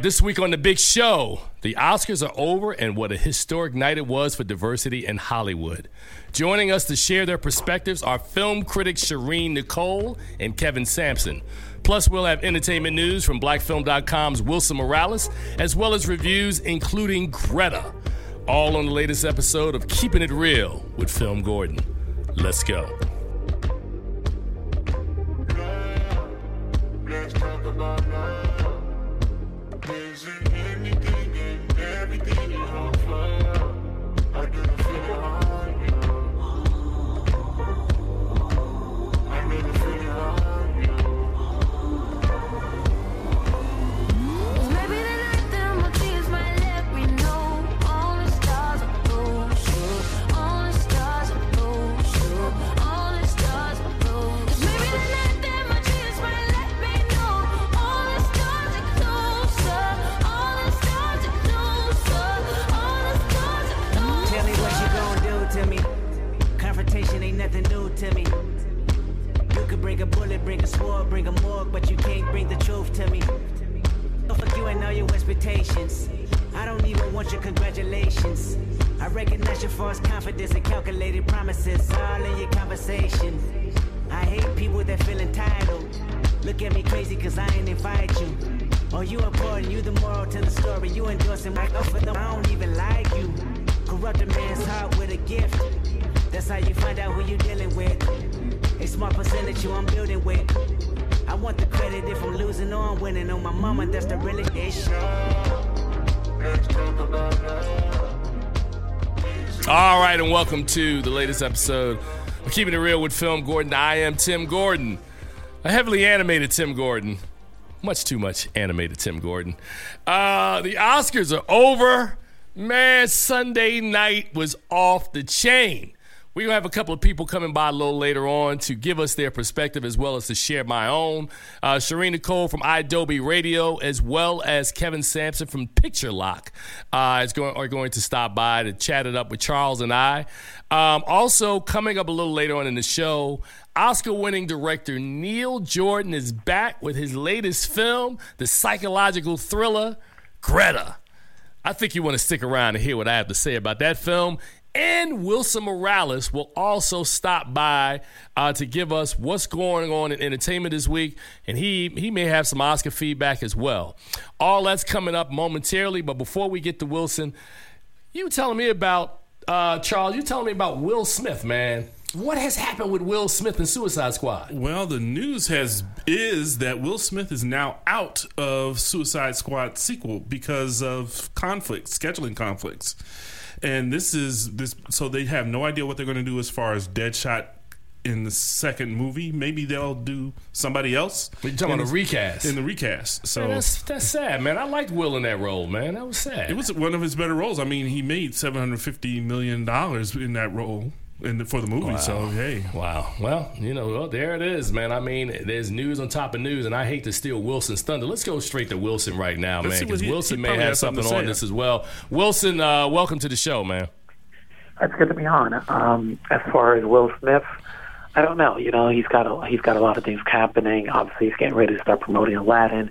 This week on The Big Show, the Oscars are over and what a historic night it was for diversity in Hollywood. Joining us to share their perspectives are film critics Sherin Nicole and Kevin Sampson. Plus, we'll have entertainment news from BlackFilm.com's Wilson Morales, as well as reviews including Greta. All on the latest episode of Keeping It Reel with Film Gordon. Let's go. Let's bring a bullet, bring a sword, bring a morgue, but you can't bring the truth to me. Oh, fuck you and all your expectations. I don't even want your congratulations. I recognize your false confidence and calculated promises all in your conversation. I hate people that feel entitled. Look at me crazy cause I ain't invite you. Oh, you important, you the moral to the story. You endorsing my oh, for. I don't even like you. Corrupt a man's heart with a gift. That's how you find out who you dealing with. A smart percentage you I'm building with. I want the credit if I'm losing or I'm winning. On my mama, that's the realest issue. All right, and welcome to the latest episode of Keeping It Reel with Film Gordon. I am Tim Gordon, a heavily animated Tim Gordon. Much too much animated Tim Gordon. Uh, the Oscars are over. Man, Sunday night was off the chain. We're going to have a couple of people coming by a little later on to give us their perspective as well as to share my own. Uh, Sherin Nicole from iDoby Radio, as well as Kevin Sampson from Picture Lock, uh, is going, are going to stop by to chat it up with Charles and I. Um, also, coming up a little later on in the show, Oscar winning director Neil Jordan is back with his latest film, the psychological thriller Greta. I think you want to stick around and hear what I have to say about that film. And Wilson Morales will also stop by uh, to give us what's going on in entertainment this week, and he he may have some Oscar feedback as well. All that's coming up momentarily. But before we get to Wilson, you telling me about uh, Charles? You telling me about Will Smith, man? What has happened with Will Smith and Suicide Squad? Well, the news has is that Will Smith is now out of Suicide Squad sequel because of conflicts, scheduling conflicts. And this is this so they have no idea what they're going to do as far as Deadshot in the second movie. Maybe they'll do somebody else. You talking about a the- recast? In the recast. So Man, that's that's sad, man. I liked Will in that role, man. That was sad. it was one of his better roles. I mean, he made seven hundred fifty million dollars in that role in the, for the movie. So hey, Wow. Well, you know, well, there it is, man. I mean, there's news on top of news, and I hate to steal Wilson's thunder. Let's go straight to Wilson right now, Let's man, because Wilson he may have something something on this as well. Wilson, uh, welcome to the show, man. It's good to be on. Um, as far as Will Smith, I don't know. You know, he's got a he's got a lot of things happening. Obviously, he's getting ready to start promoting Aladdin,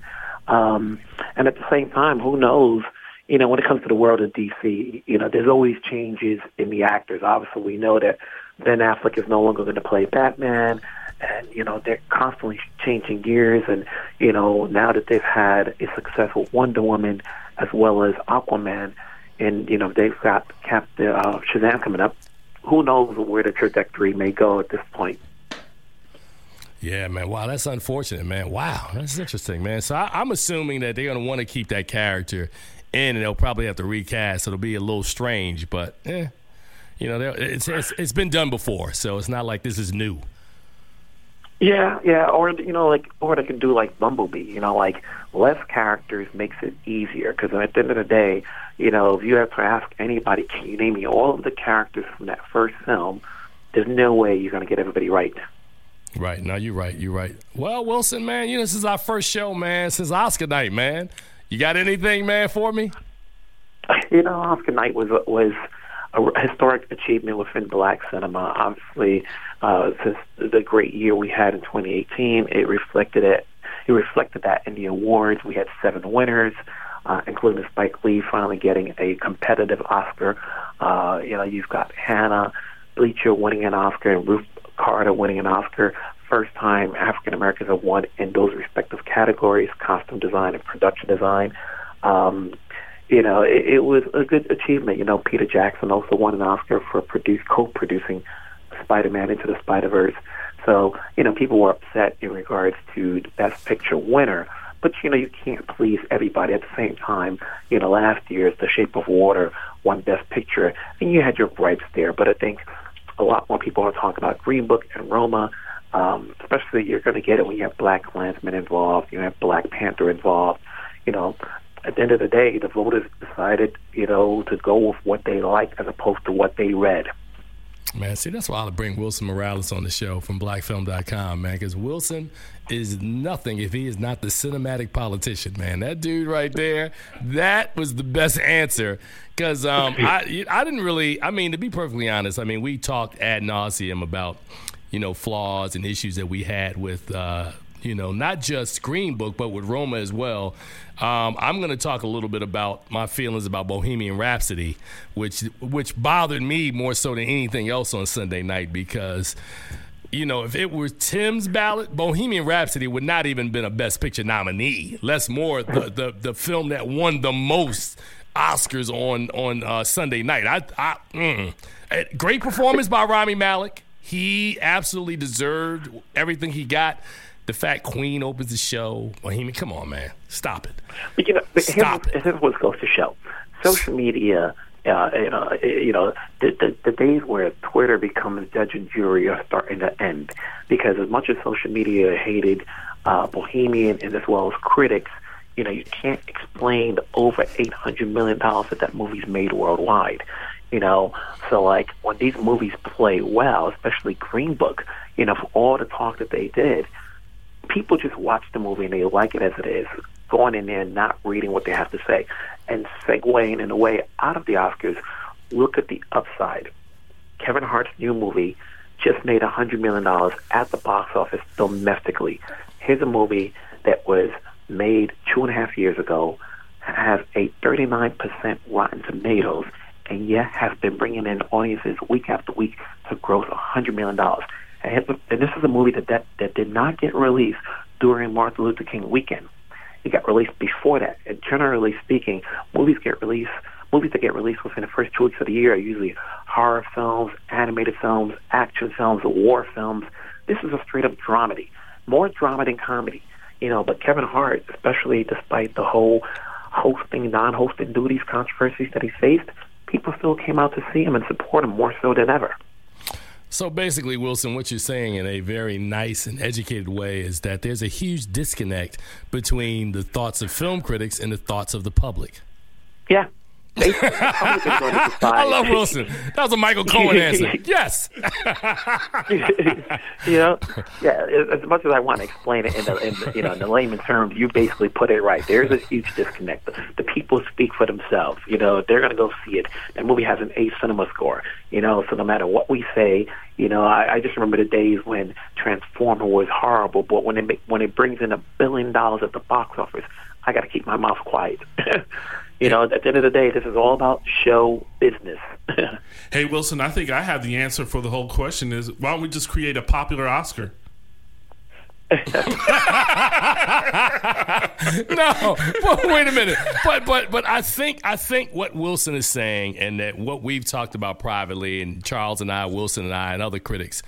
um, and at the same time, who knows? You know, when it comes to the world of DC, you know, there's always changes in the actors. Obviously, we know that Ben Affleck is no longer going to play Batman, and you know they're constantly changing gears. And you know, now that they've had a successful Wonder Woman as well as Aquaman, and you know they've got Captain uh, Shazam coming up. Who knows where the trajectory may go at this point? Yeah, man. Wow, that's unfortunate, man. Wow, that's interesting, man. So I, I'm assuming that they're going to want to keep that character in, and they'll probably have to recast. So it'll be a little strange, but eh, you know, they'll- it's, it's it's been done before, so it's not like this is new. Yeah, yeah, or you know, like, or they can do like Bumblebee. You know, like less characters makes it easier because at the end of the day, you know, if you have to ask anybody, can you name me all of the characters from that first film? There's no way you're going to get everybody right. Right. No, you're right. You're right. Well, Wilson, man, you know, this is our first show, man, since Oscar night, man. You got anything, man, for me? You know, Oscar night was was a historic achievement within black cinema. Obviously, uh, since the great year we had in 2018, it reflected it. It reflected that in the awards. We had seven winners. uh, including Spike Lee finally getting a competitive Oscar. Uh, you know, you've got Hannah Beachler winning an Oscar and Ruth Carter winning an Oscar. First time African Americans have won in those respective categories: costume design and production design. Um, you know, it, it was a good achievement. You know, Peter Jackson also won an Oscar for produce, co-producing Spider-Man Into the Spider-Verse. So, you know, people were upset in regards to the Best Picture winner. But, you know, you can't please everybody at the same time. You know, last year's The Shape of Water won Best Picture, and you had your gripes there. But I think a lot more people are talking about Green Book and Roma. Um, especially you're going to get it when you have BlacKkKlansman involved, you have Black Panther involved. You know, at the end of the day, the voters decided, you know, to go with what they like as opposed to what they read. Man, see, that's why I bring Wilson Morales on the show from blackfilm.com, man, because Wilson is nothing if he is not the cinematic politician, man. That dude right there, that was the best answer. Because um, I, I didn't really, I mean, to be perfectly honest, I mean, we talked ad nauseum about, you know, flaws and issues that we had with, uh, you know, not just Green Book, but with Roma as well. Um, I'm going to talk a little bit about my feelings about Bohemian Rhapsody, which which bothered me more so than anything else on Sunday night because, you know, if it were Tim's ballot, Bohemian Rhapsody would not even been a Best Picture nominee. Less more the the, the film that won the most Oscars on on uh, Sunday night. I, I mm. Great performance by Rami Malek. He absolutely deserved everything he got. The fact Queen opens the show, Bohemian, come on, man, stop it. But you know, but Stop here's, here's what goes to show: social media. Uh, you know, uh, you know, the, the the days where Twitter becomes judge and jury are starting to end because as much as social media hated uh, Bohemian and as well as critics, you know, you can't explain the over eight hundred million dollars that that movie's made worldwide. You know, so like when these movies play well, especially Green Book, you know, for all the talk that they did, people just watch the movie and they like it as it is, going in there and not reading what they have to say. And segueing in a way out of the Oscars, look at the upside. Kevin Hart's new movie just made a $100 million at the box office domestically. Here's a movie that was made two and a half years ago, has a 39% Rotten Tomatoes, and yet has been bringing in audiences week after week to gross $100 million. And this is a movie that, that, that did not get released during Martin Luther King weekend. It got released before that. And generally speaking, movies get released. Movies that get released within the first two weeks of the year are usually horror films, animated films, action films, war films. This is a straight up dramedy, more drama than comedy. You know, but Kevin Hart, especially despite the whole hosting, non-hosting duties controversies that he faced, people still came out to see him and support him more so than ever. So basically, Wilson, what you're saying in a very nice and educated way is that there's a huge disconnect between the thoughts of film critics and the thoughts of the public. Yeah. Basically, the public is going to I love Wilson. That was a Michael Cohen answer. Yes. you know, yeah. As, much as I want to explain it in the, in the you know in the layman terms, you basically put it right. There's a huge disconnect. The, the people speak for themselves. You know, they're going to go see it. That movie has an A cinema score. You know, so no matter what we say, you know, I, I just remember the days when Transformer was horrible, but when it when it brings in a billion dollars at the box office, I got to keep my mouth quiet. You know, at the end of the day, this is all about show business. Hey Wilson, I think I have the answer for the whole question. Is why don't we just create a popular Oscar? no, but wait a minute. But but but I think I think what Wilson is saying, and that what we've talked about privately, and Charles and I, Wilson and I, and other critics,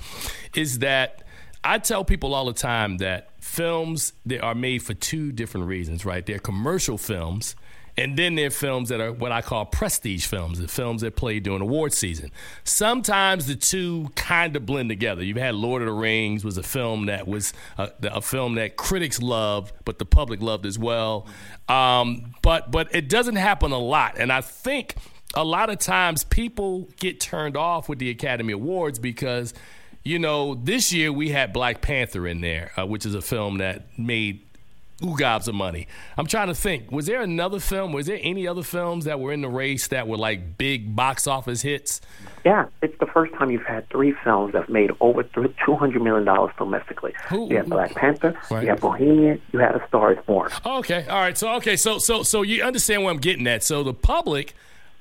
is that I tell people all the time that films they are made for two different reasons, right? They're commercial films. And then there are films that are what I call prestige films, the films that play during award season. Sometimes the two kind of blend together. You've had Lord of the Rings was a film that was a, a film that critics loved, but the public loved as well. Um, but but it doesn't happen a lot, and I think a lot of times people get turned off with the Academy Awards because you know this year we had Black Panther in there, uh, which is a film that made ooh gobs of money. I'm trying to think. Was there another film? Was there any other films that were in the race that were like big box office hits? Yeah, it's the first time you've had three films that made over two hundred million dollars domestically. Who- you had Black Panther, Right. you had Bohemian, you had A Star Is Born. Okay, all right. So okay, so so so you understand where I'm getting at. So the public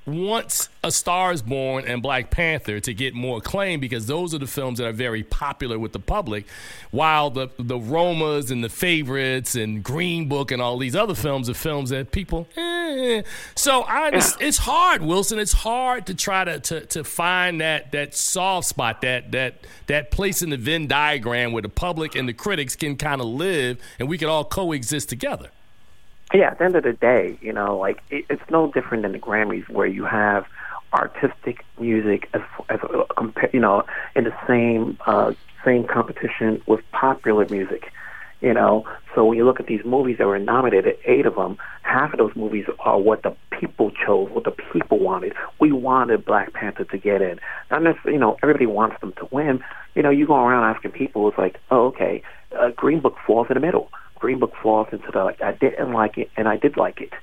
wants A Star Is Born and Black Panther to get more acclaim because those are the films that are very popular with the public, while the the Romas and the Favorites and Green Book and all these other films are films that people. Eh. So I just, it's hard, Wilson. It's hard to try to, to to find that that soft spot, that that that place in the Venn diagram where the public and the critics can kind of live and we can all coexist together. Yeah, at the end of the day, you know, like it, it's no different than the Grammys, where you have artistic music as, as uh, you know, in the same uh, same competition with popular music. You know, so when you look at these movies that were nominated, eight of them, half of those movies are what the people chose, what the people wanted. We wanted Black Panther to get in. Not necessarily, you know, everybody wants them to win. You know, you go around asking people, it's like, oh, okay, uh, Green Book falls in the middle. Green Book falls into the like, I didn't like it and I did like it.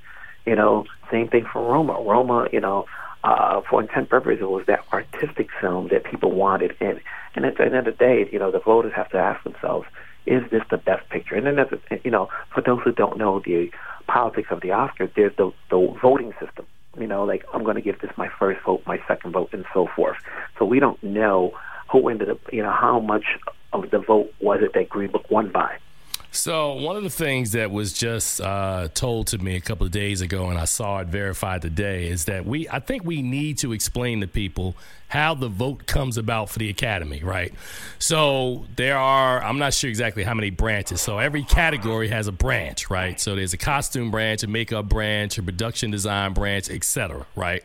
You know, same thing for Roma. Roma, you know, uh, for intent purposes, it was that artistic film that people wanted. And and at the end of the day, you know, the voters have to ask themselves, is this the best picture? And then, a- you know, for those who don't know the politics of the Oscars, there's the the voting system. You know, like I'm going to give this my first vote, my second vote, and so forth. So we don't know who ended up, you know, how much of the vote was it that Green Book won by. So one of the things that was just uh, told to me a couple of days ago, and I saw it verified today, is that we I think we need to explain to people how the vote comes about for the academy, right? So there are I'm not sure exactly how many branches. So every category has a branch, right? So there's a costume branch, a makeup branch, a production design branch, etc. Right?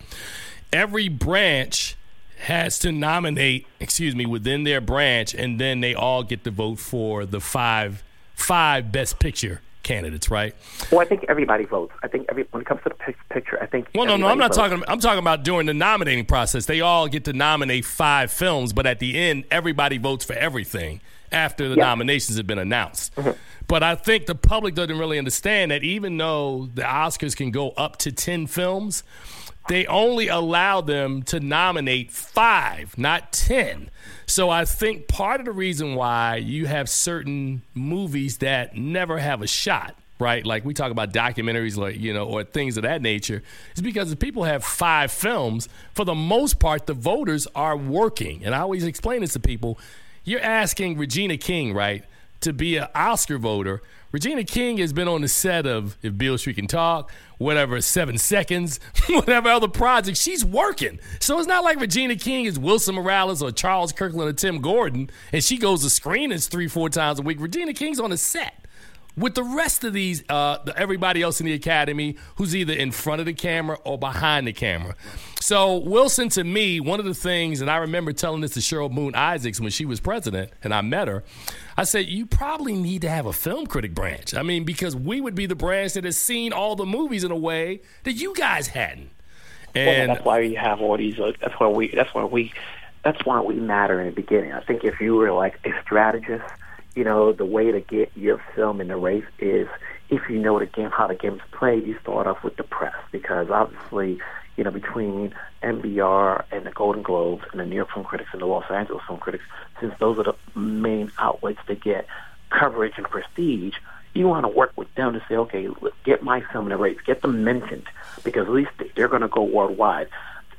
Every branch has to nominate, excuse me, within their branch, and then they all get to vote for the five five best picture candidates, right? Well, I think everybody votes. I think every when it comes to the picture, I think. Well, no, no, I'm not votes. talking. I'm talking about during the nominating process. They all get to nominate five films, but at the end, everybody votes for everything after the Yeah. nominations have been announced. Mm-hmm. But I think the public doesn't really understand that even though the Oscars can go up to ten films, they only allow them to nominate five, not 10. So I think part of the reason why you have certain movies that never have a shot, right? Like we talk about documentaries, like, you know, or things of that nature, is because if people have five films, for the most part, the voters are working. And I always explain this to people. You're asking Regina King, right, to be an Oscar voter. Regina King has been on the set of If Beale Street Can Talk, whatever, Seven Seconds, whatever other project. She's working. So it's not like Regina King is Wilson Morales or Charles Kirkland or Tim Gordon, and she goes to screenings three, four times a week. Regina King's on the set with the rest of these, uh, the, everybody else in the academy who's either in front of the camera or behind the camera. So Wilson, to me, one of the things, and I remember telling this to Cheryl Boone Isaacs when she was president, and I met her. I said, you probably need to have a film critic branch. I mean, because we would be the branch that has seen all the movies in a way that you guys hadn't. Well, that's why you have all these. Uh, that's why we. That's why we. That's why we matter in the beginning. I think if you were like a strategist, you know, the way to get your film in the race is if you know the game, how the game's played. You start off with the press because obviously, you know, between NBR and the Golden Globes and the New York Film Critics and the Los Angeles Film Critics, since those are the main outlets to get coverage and prestige, you want to work with them to say, okay, get my film in the race, get them mentioned, because at least they're going to go worldwide.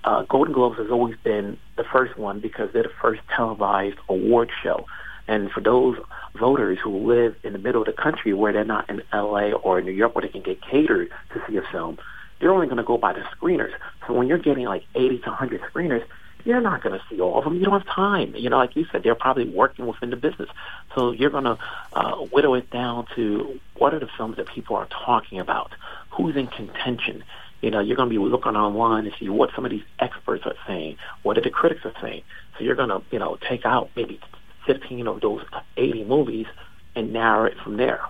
Uh, Golden Globes has always been the first one because they're the first televised award show. And for those voters who live in the middle of the country where they're not in LA or New York where they can get catered to see a film, they're only going to go by the screeners. So when you're getting like 80 to 100 screeners, you're not going to see all of them. You don't have time. You know, like you said, they're probably working within the business. So you're going to uh, whittle it down to what are the films that people are talking about? Who's in contention? You know, you're going to be looking online to see what some of these experts are saying, what are the critics are saying. So you're going to, you know, take out maybe 15 of those 80 movies and narrow it from there.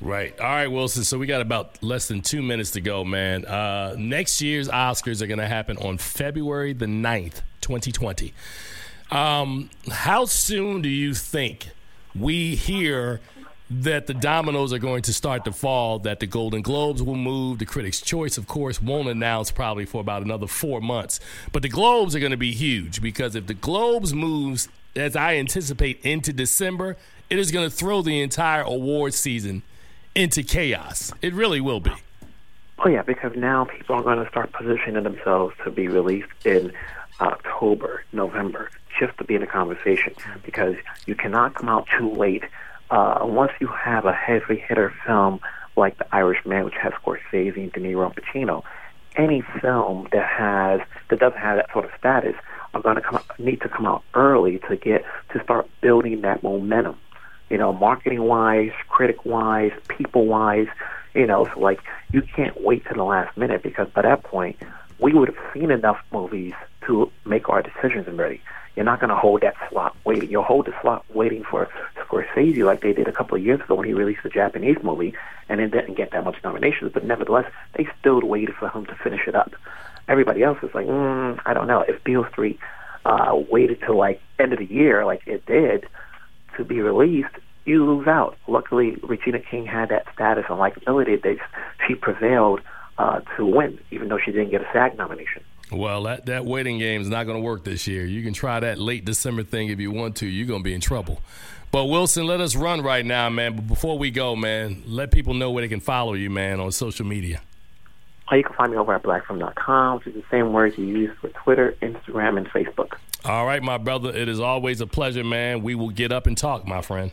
Right. All right, Wilson. So we got about less than two minutes to go, man. Uh, next year's Oscars are going to happen on February the 9th, 2020. Um, how soon do you think we hear that the dominoes are going to start to fall, that the Golden Globes will move. The Critics' Choice, of course, won't announce probably for about another four months. But the Globes are going to be huge because if the Globes moves, as I anticipate, into December, it is going to throw the entire award season into chaos. It really will be. Oh yeah, because now people are going to start positioning themselves to be released in October, November, just to be in the conversation. Because you cannot come out too late. Uh, once you have a heavy hitter film like The Irishman, which has Scorsese and De Niro and Pacino, any film that has that doesn't have that sort of status are going to come need to come out early to get to start building that momentum. You know, marketing wise, critic wise, people wise. You know, so like you can't wait to the last minute because by that point we would have seen enough movies to make our decisions ready. You're not going to hold that slot waiting. You'll hold the slot waiting for Scorsese like they did a couple of years ago when he released the Japanese movie and it didn't get that much nominations, but nevertheless, they still waited for him to finish it up. Everybody else is like, mm, I don't know. If Beale Street uh, waited till like end of the year, like it did, to be released, you lose out. Luckily, Regina King had that status and likability that she prevailed uh, to win, even though she didn't get a SAG nomination. Well, that, that waiting game is not going to work this year. You can try that late December thing if you want to. You're going to be in trouble. But Wilson, let us run right now, man. But before we go, man, let people know where they can follow you, man, on social media. Or you can find me over at blackfilm.com, which is the same words you use for Twitter, Instagram, and Facebook. All right, my brother. It is always a pleasure, man. We will get up and talk, my friend.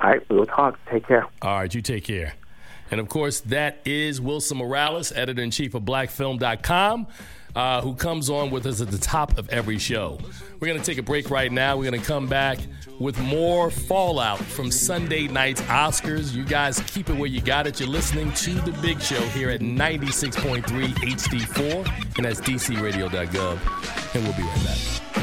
All right, we will talk. Take care. All right, you take care. And of course, that is Wilson Morales, editor in chief of blackfilm.com, uh, who comes on with us at the top of every show. We're going to take a break right now. We're going to come back with more fallout from Sunday night's Oscars. You guys keep it where you got it. You're listening to The Big Show here at 96.3 HD4, and that's dcradio.gov. And we'll be right back.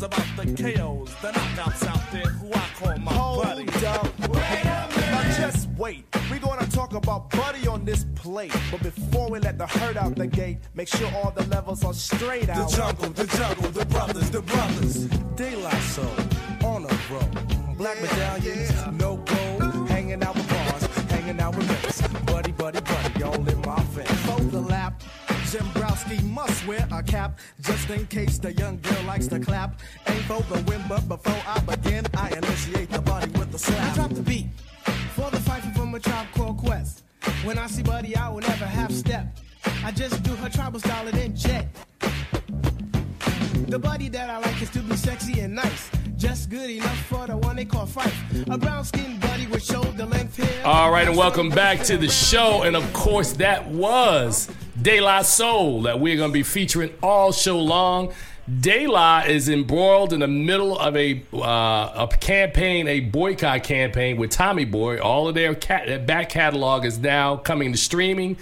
One's about the KOs, the knockouts out there who I call my buddy. Now just wait. We're gonna talk about Buddy on this plate. But before we let the herd out the gate, make sure all the levels are straight out. The jungle, the jungle, the brothers, the brothers. De La Soul, on a roll. Black medallions, gold. Jimbrowski must wear a cap just in case the young girl likes to clap. Ain't for the win, but before I begin, I initiate the body with the slap. I drop the beat for the fight from a tribe called Quest. When I see Buddy, I will never half step. I just do her tribal style and then jet. The buddy that I like is to be sexy and nice. Just good enough for the one they call Phife. A brown skinned buddy with shoulder length hair. All right, and welcome back to the show. And of course, that was De La Soul that we're going to be featuring all show long. De La is embroiled in the middle of a uh, a campaign, a boycott campaign with Tommy Boy. All of their, cat, back catalog is now coming to streaming.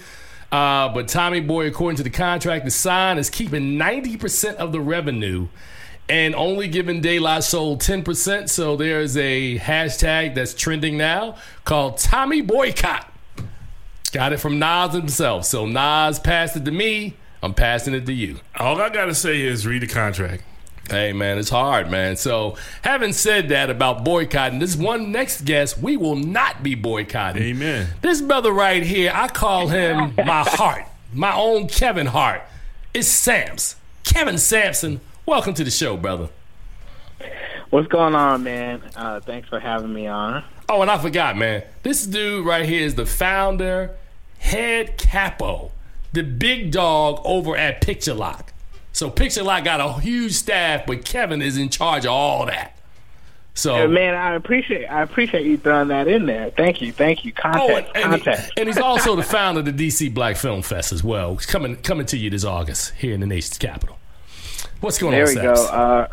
Uh, but Tommy Boy, according to the contract, the sign is keeping 90% of the revenue and only giving De La Soul 10%. So there's a hashtag that's trending now called Tommy Boycott. Got it from Nas himself. So Nas passed it to me. I'm passing it to you. All I gotta say is read the contract. Hey man, it's hard, man. So, having said that about boycotting, this one next guest, we will not be boycotting. Amen. This brother right here, I call him my heart, my own Kevin Hart. It's Sam's. Kevin Sampson, welcome to the show, brother. What's going on, man? Uh, thanks for having me on. Oh, and I forgot, man. This dude right here is the founder, head capo, the big dog over at Picture Lock. So Picture Lock got a huge staff, but Kevin is in charge of all that. So man, I appreciate I appreciate you throwing that in there. Thank you, thank you. Oh, Context, and, and, he- and he's also the founder of the DC Black Film Fest as well. It's coming coming to you this August here in the nation's capital. What's going there on, There we go. Uh,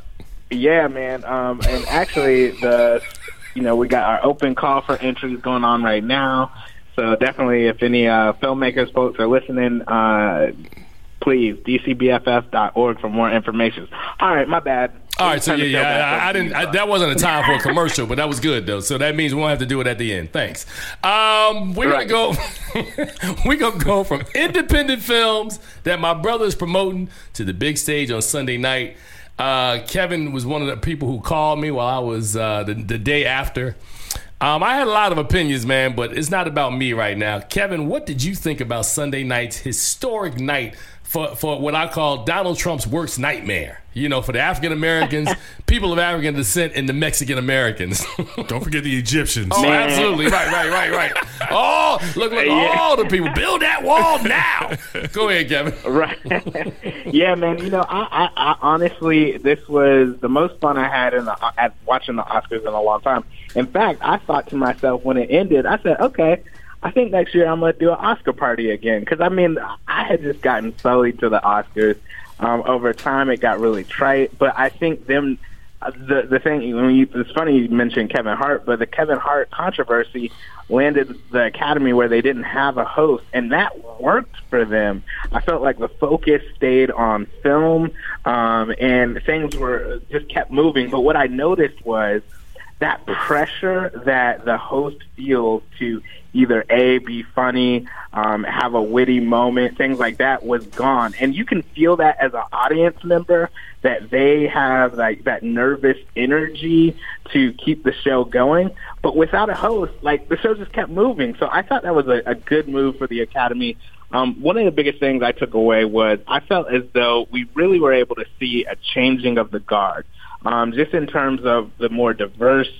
yeah, man. Um, and actually, the you know we got our open call for entries going on right now. So definitely, if any uh, filmmakers folks are listening, uh, please, dcbff.org for more information. All right, my bad. All right, so yeah, yeah, I, I didn't. I, that wasn't a time for a commercial, but that was good though. So that means we won't have to do it at the end. Thanks. Um, we're Right. gonna go. we're gonna go from independent films that my brother is promoting to the big stage on Sunday night. Uh, Kevin was one of the people who called me while I was uh, the, the day after. Um, I had a lot of opinions, man, but it's not about me right now. Kevin, what did you think about Sunday night's historic night for, for what I call Donald Trump's worst nightmare? You know, for the African Americans, people of African descent, and the Mexican Americans. Don't forget the Egyptians. oh, Man. absolutely. Right, right, right, right. Oh, look, look, Yeah. all the people. Build that wall now. Go ahead, Kevin. Right. yeah, man. You know, I, I, I honestly, this was the most fun I had in the uh, at watching the Oscars in a long time. In fact, I thought to myself when it ended, I said, okay. I think next year I'm going to do an Oscar party again because I mean I had just gotten so into the Oscars. Um, over time, it got really trite, but I think them uh, the the thing when you it's funny you mentioned Kevin Hart, but the Kevin Hart controversy landed the Academy where they didn't have a host, and that worked for them. I felt like the focus stayed on film, um, and things were just kept moving. But what I noticed was that pressure that the host feels to either a be funny, um, have a witty moment, things like that was gone, and you can feel that as an audience member that they have like that nervous energy to keep the show going. But without a host, like the show just kept moving. So I thought that was a, a good move for the Academy. Um, one of the biggest things I took away was I felt as though we really were able to see a changing of the guard, um, just in terms of the more diverse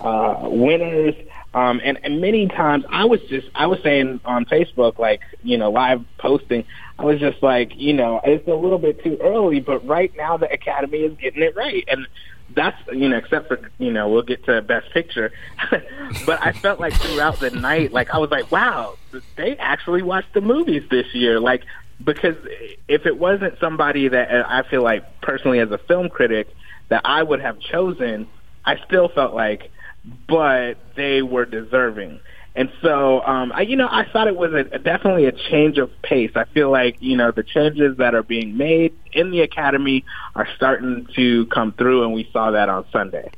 uh, winners. Um, and, and many times I was just, I was saying on Facebook, like, you know, live posting, I was just like, you know, it's a little bit too early, but right now the Academy is getting it right. And that's, you know, except for, you know, we'll get to Best Picture. but I felt like throughout the night, like, I was like, wow, they actually watched the movies this year. Like, because if it wasn't somebody that uh, I feel like personally as a film critic that I would have chosen, I still felt like, but they were deserving. And so, um, I, you know, I thought it was a, definitely a change of pace. I feel like, you know, the changes that are being made in the academy are starting to come through, and we saw that on Sunday.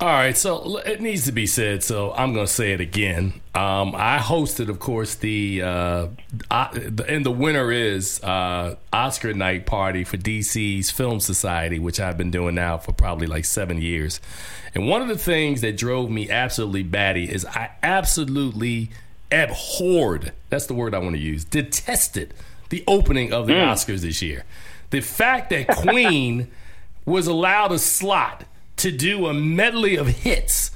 All right, so it needs to be said, so I'm going to say it again. Um, I hosted, of course, the, uh, I, the and the winner is uh, Oscar night party for DC's Film Society, which I've been doing now for probably like seven years. And one of the things that drove me absolutely batty is I absolutely abhorred. That's the word I want to use. Detested the opening of the Oscars this year. The fact that Queen was allowed a slot to do a medley of hits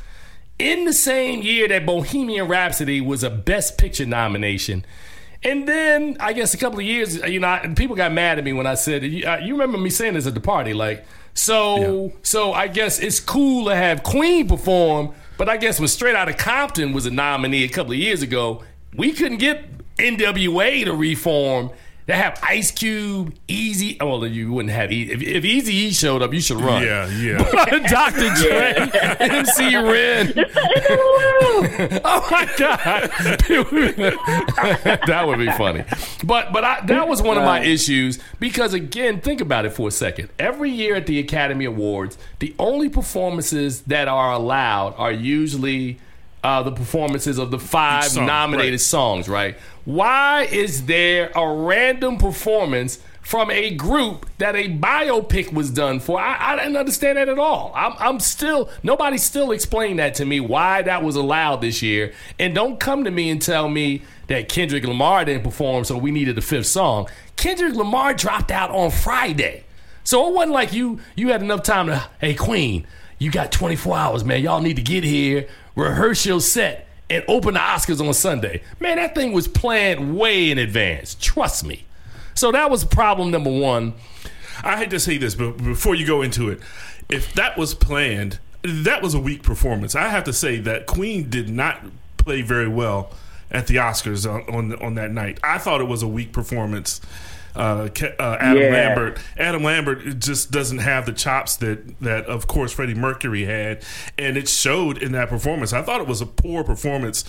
in the same year that Bohemian Rhapsody was a Best Picture nomination. And then I guess a couple of years, you know, I- people got mad at me when I said, you, uh, you remember me saying this at the party, like, so, so I guess it's cool to have Queen perform, but I guess when Straight Outta Compton was a nominee a couple of years ago, we couldn't get NWA to reform. They have Ice Cube, Eazy. Oh, well, you wouldn't have Eazy. If, if Easy E showed up, you should run. Yeah, yeah. Dr. Dre, MC Ren. oh my God, that would be funny. But but I, that was one of my issues because again, think about it for a second. Every year at the Academy Awards, the only performances that are allowed are usually. Uh, the performances of the five song, nominated right. songs, right? Why is there a random performance from a group that a biopic was done for? I, I didn't understand that at all. I'm, I'm still, nobody still explained that to me why that was allowed this year. And don't come to me and tell me that Kendrick Lamar didn't perform, so we needed the fifth song. Kendrick Lamar dropped out on Friday. So it wasn't like you you had enough time to, hey, Queen, you got 24 hours, man. Y'all need to get here, rehearse your set, and open the Oscars on Sunday. Man, that thing was planned way in advance. Trust me. So that was problem number one. I hate to say this, but before you go into it, if that was planned, that was a weak performance. I have to say that Queen did not play very well at the Oscars on on, on that night. I thought it was a weak performance. Uh, uh, Adam Yeah. Lambert. Adam Lambert just doesn't have the chops that that of course Freddie Mercury had, and it showed in that performance. I thought it was a poor performance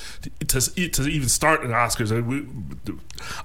to to, to even start an Oscars. We-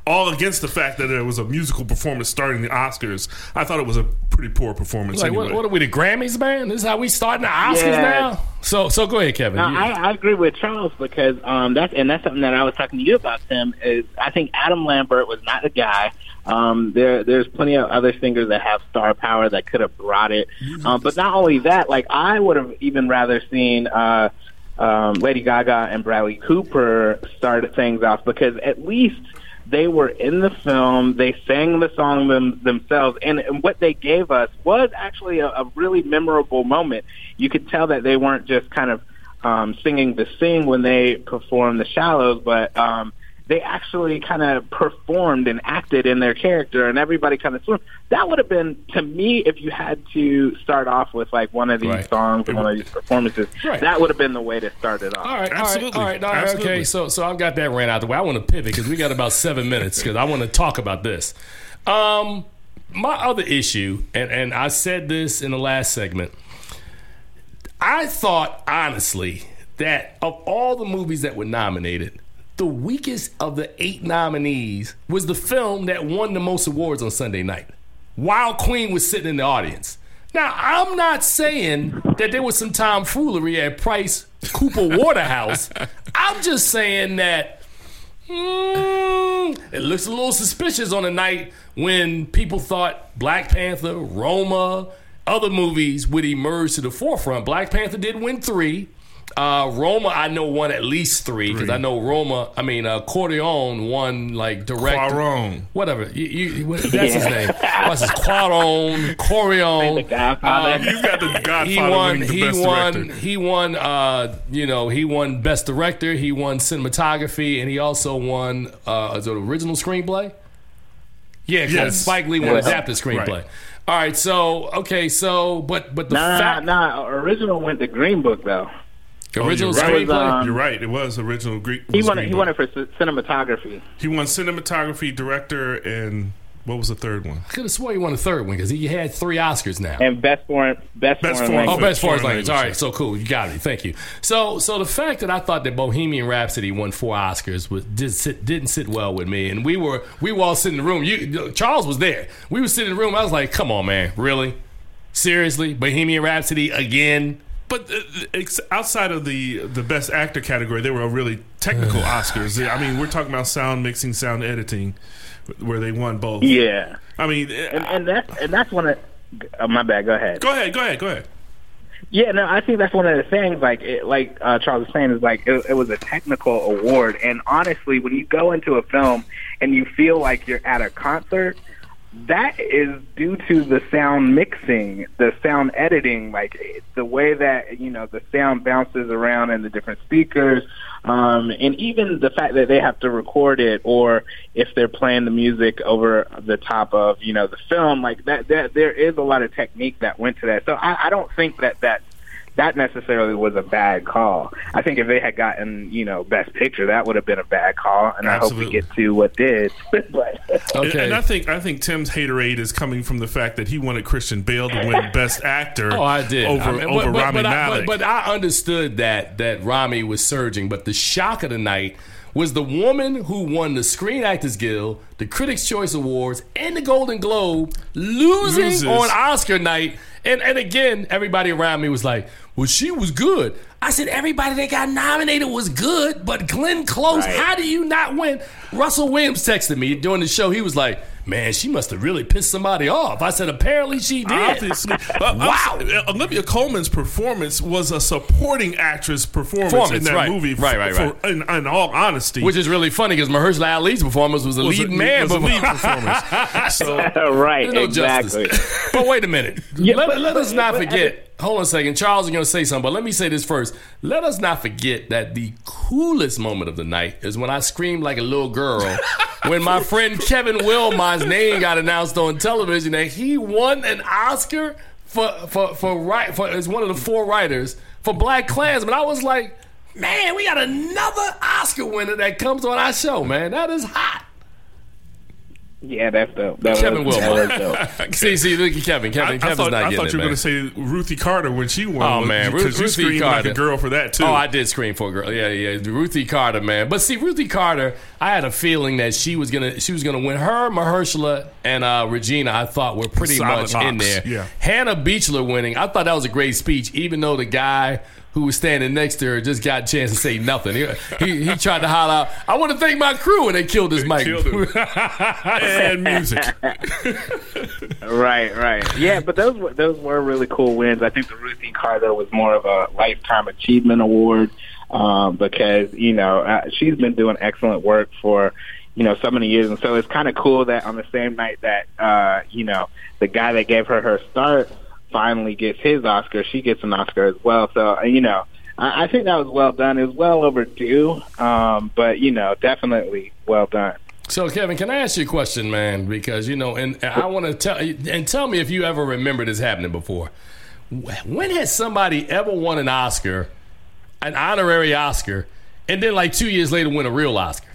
All against the fact that there was a musical performance starting the Oscars. I thought it was a pretty poor performance. Like, anyway. what, what are we, the Grammys, man? This is how we starting the Oscars Yeah. now? So, so go ahead, Kevin. No, You- I, I agree with Charles because um, that's and that's something that I was talking to you about, Tim. Is I think Adam Lambert was not the guy. Um, there, there's plenty of other singers that have star power that could have brought it. Um, but not only that, like I would have even rather seen uh, um, Lady Gaga and Bradley Cooper start things off because at least they were in the film. They sang the song them, themselves, and, and what they gave us was actually a, a really memorable moment. You could tell that they weren't just kind of um, singing to sing when they performed the Shallows, but um, they actually kind of performed and acted in their character, and everybody kind of swim. That would have been to me if you had to start off with like one of these Right. songs or one of these performances. Right. That would have been the way to start it off. All right, Absolutely. all right, all right, all right. Okay, so so I've got that ran out the way. I want to pivot because we got about seven minutes because I want to talk about this. Um, my other issue, and and I said this in the last segment. I thought honestly that of all the movies that were nominated, the weakest of the eight nominees was the film that won the most awards on Sunday night. While Queen was sitting in the audience. Now, I'm not saying that there was some tomfoolery at Price Cooper Waterhouse. I'm just saying that mm, it looks a little suspicious on a night when people thought Black Panther, Roma, other movies would emerge to the forefront. Black Panther did win three. Uh, Roma, I know won at least three because I know Roma. I mean, uh, Corleone won like direct, Cuarón. whatever. You, you, what, that's his name. What's his Cuarón, Corleone. The Um, You've got the Godfather he won. winning the He best won. director. He won. Uh, you know, he won best director. He won cinematography, and he also won uh, is it original screenplay. Yeah, 'cause Yes. Spike Lee won Yes. adapted screenplay. Right. All right, so okay, so but but the Nah, fact nah. Original went to Green Book though. Original Oh, you're right. screenplay. um, You're right. It was original Greek. He was won it. He won it for c- cinematography. He won cinematography, director, and what was the third one? I could have swore he won a third one because he had three Oscars now. And best foreign best, Best foreign foreign- Oh, best foreign Foreign language. All language, right, so cool. You got it. Thank you. So, so the fact that I thought that Bohemian Rhapsody won four Oscars was did sit, didn't sit well with me, and we were we were all sitting in the room. You, Charles was there. We were sitting in the room. I was like, "Come on, man, really? Seriously, Bohemian Rhapsody again?" But uh, ex- outside of the the best actor category, they were a really technical Oscars. I mean, we're talking about sound mixing, sound editing, where they won both. Yeah, I mean, and, uh, and that's and that's one of. Uh, my bad. Go ahead. go ahead, go ahead, go ahead. Yeah, no, I think that's one of the things. Like, it, like uh, Charles was saying, is like it, it was a technical award. And honestly, when you go into a film and you feel like you're at a concert, that is due to the sound mixing, the sound editing, like the way that you know the sound bounces around in the different speakers, um, and even the fact that they have to record it, or if they're playing the music over the top of you know the film, like that. That there is a lot of technique that went to that. So I, I don't think that that that necessarily was a bad call. I think if they had gotten, you know, best picture, that would have been a bad call. And I hope we get to what did. but And- Okay. And I think I think Tim's haterade is coming from the fact that he wanted Christian Bale to win Best Actor. Oh, I did. over I mean, over Rami but, I, Malek. but, but I understood that that Rami was surging, but the shock of the night was the woman who won the Screen Actors Guild, the Critics' Choice Awards, and the Golden Globe losing Loses. on Oscar night. And and again, everybody around me was like, "Well, she was good." I said, "Everybody that got nominated was good, but Glenn Close, Right. how do you not win?" Russell Williams texted me during the show. He was like, "Man, she must have really pissed somebody off." I said, "Apparently, she did." Obviously, Uh, Wow. uh, Olivia Colman's performance was a supporting actress performance, Performance, in that right. movie. Right, right, for- right. In, in all honesty, Which is really funny because Mahershala Ali's performance was a was a- man, was a lead performance. So right, no exactly. justice. but wait a minute. Yeah, let, but- let us but- not but- forget. Hold on a second. Charles is going to say something, but let me say this first. Let us not forget that the coolest moment of the night is when I screamed like a little girl when my friend Kevin Willmott's name got announced on television that he won an Oscar for for for right for as one of the four writers for BlacKkKlansman. I was like, man, we got another Oscar winner that comes on our show, man. That is hot. Yeah, that's dope. That Kevin was, that was dope. see, see, look at Kevin. I, Kevin, I Kevin's thought, not I thought you were going to say Ruthie Carter when she won. Oh man, because Ruth, you Ruthie screamed Carter. like a girl for that too. Oh, I did scream for a girl. Yeah, yeah, Ruthie Carter, man. But see, Ruthie Carter, I had a feeling that she was gonna she was gonna win. Her, Mahershala, and uh, Regina, I thought were pretty Silent much in there. yeah. Hannah Beachler winning, I thought that was a great speech, even though the guy who was standing next to her just got a chance to say nothing. He he, he tried to holler out, "I want to thank my crew," and they killed his mic. Killed him. and music. Right, right. Yeah, but those were those were really cool wins. I think the Ruthie Carter was more of a lifetime achievement award um, because you know uh, she's been doing excellent work for you know so many years, and so it's kind of cool that on the same night that uh, you know the guy that gave her her start finally gets his Oscar, she gets an Oscar as well. So uh, you know. I I think that was well done. It was well overdue, um, but you know, definitely well done. So, Kevin, can I ask you a question, man? Because you know, and I want to tell and tell me if you ever remember this happening before. When has somebody ever won an Oscar, an honorary Oscar, and then like two years later win a real Oscar?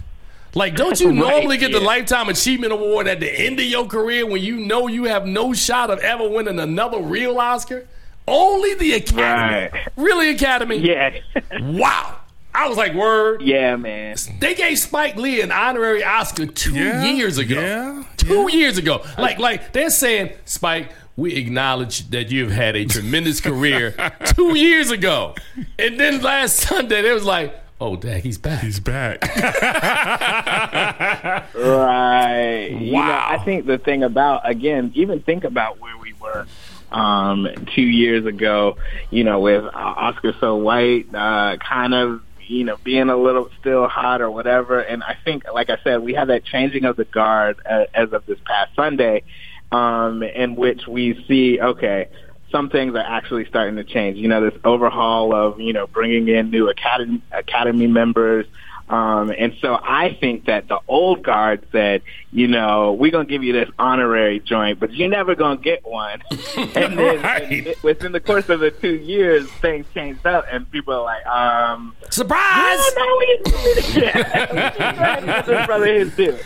Like, don't you Right, normally get the yeah. Lifetime Achievement Award at the end of your career when you know you have no shot of ever winning another real Oscar? Only the Academy. Right. Really, Academy? Yeah, Wow. I was like, word. yeah, man. They gave Spike Lee an honorary Oscar two Yeah, years ago. yeah, two years ago. Like, like they're saying, Spike, we acknowledge that you've had a tremendous career two years ago, and then last Sunday they was like, oh, dang, he's back. He's back. Right. You know, Wow. I think the thing about again, even think about where we were um, two years ago. You know, with uh, Oscar so white, uh, kind of. You know, being a little still hot or whatever, and I think, like I said, we have that changing of the guard uh, as of this past Sunday, um, in which we see, okay, some things are actually starting to change. You know, this overhaul of you know bringing in new academy academy members, um, and so I think that the old guard said, you know, we're gonna give you this honorary joint, but you're never gonna get one. and then Right. and it- within the course of the two years, things changed up, and people are like, um, Surprise! oh, no, we yeah, this brother his too.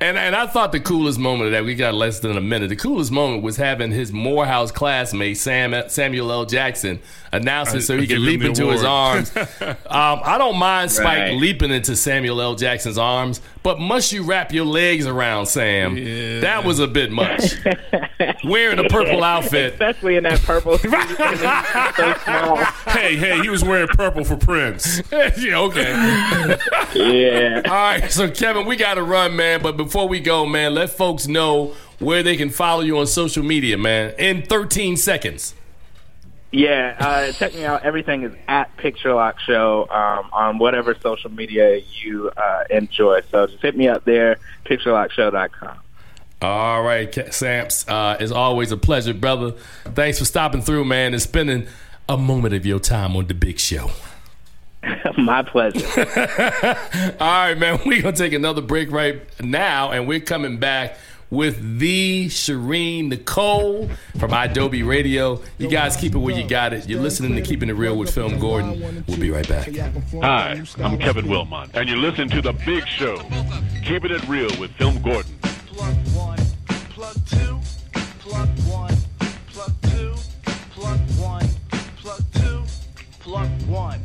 And, and I thought the coolest moment of that, we got less than a minute. The coolest moment was having his Morehouse classmate, Sam, Samuel L. Jackson, announce it so he give could leap the into his arms. um, I don't mind Spike Right. leaping into Samuel L. Jackson's arms, but must you wrap your legs around Sam? Yeah. That was a bit much. Wearing a purple outfit. Especially in that purple so small. hey, hey, he was wearing purple for Prince. yeah, okay. Yeah. All right, so Kevin, we got to run, man. But before we go, man, let folks know where they can follow you on social media, man, in 13 seconds. Yeah, uh, check me out. Everything is at Picture Lock Show um, on whatever social media you uh, enjoy. So just hit me up there, picturelockshow.com. All right, Samps, uh, it's always a pleasure, brother. Thanks for stopping through, man, and spending a moment of your time on the big show. My pleasure. All right, man, we're going to take another break right now, and we're coming back with the Sherin Nicole from idobi Radio. You guys keep it where you got it. You're listening to Keeping It Reel with Film Gordon. We'll be right back. Hi, I'm Kevin Willmott, and you're listening to The Big Show. Keeping It Reel with Film Gordon. plug one, plug two, plug one, plug two, plug one, plug two, plug one.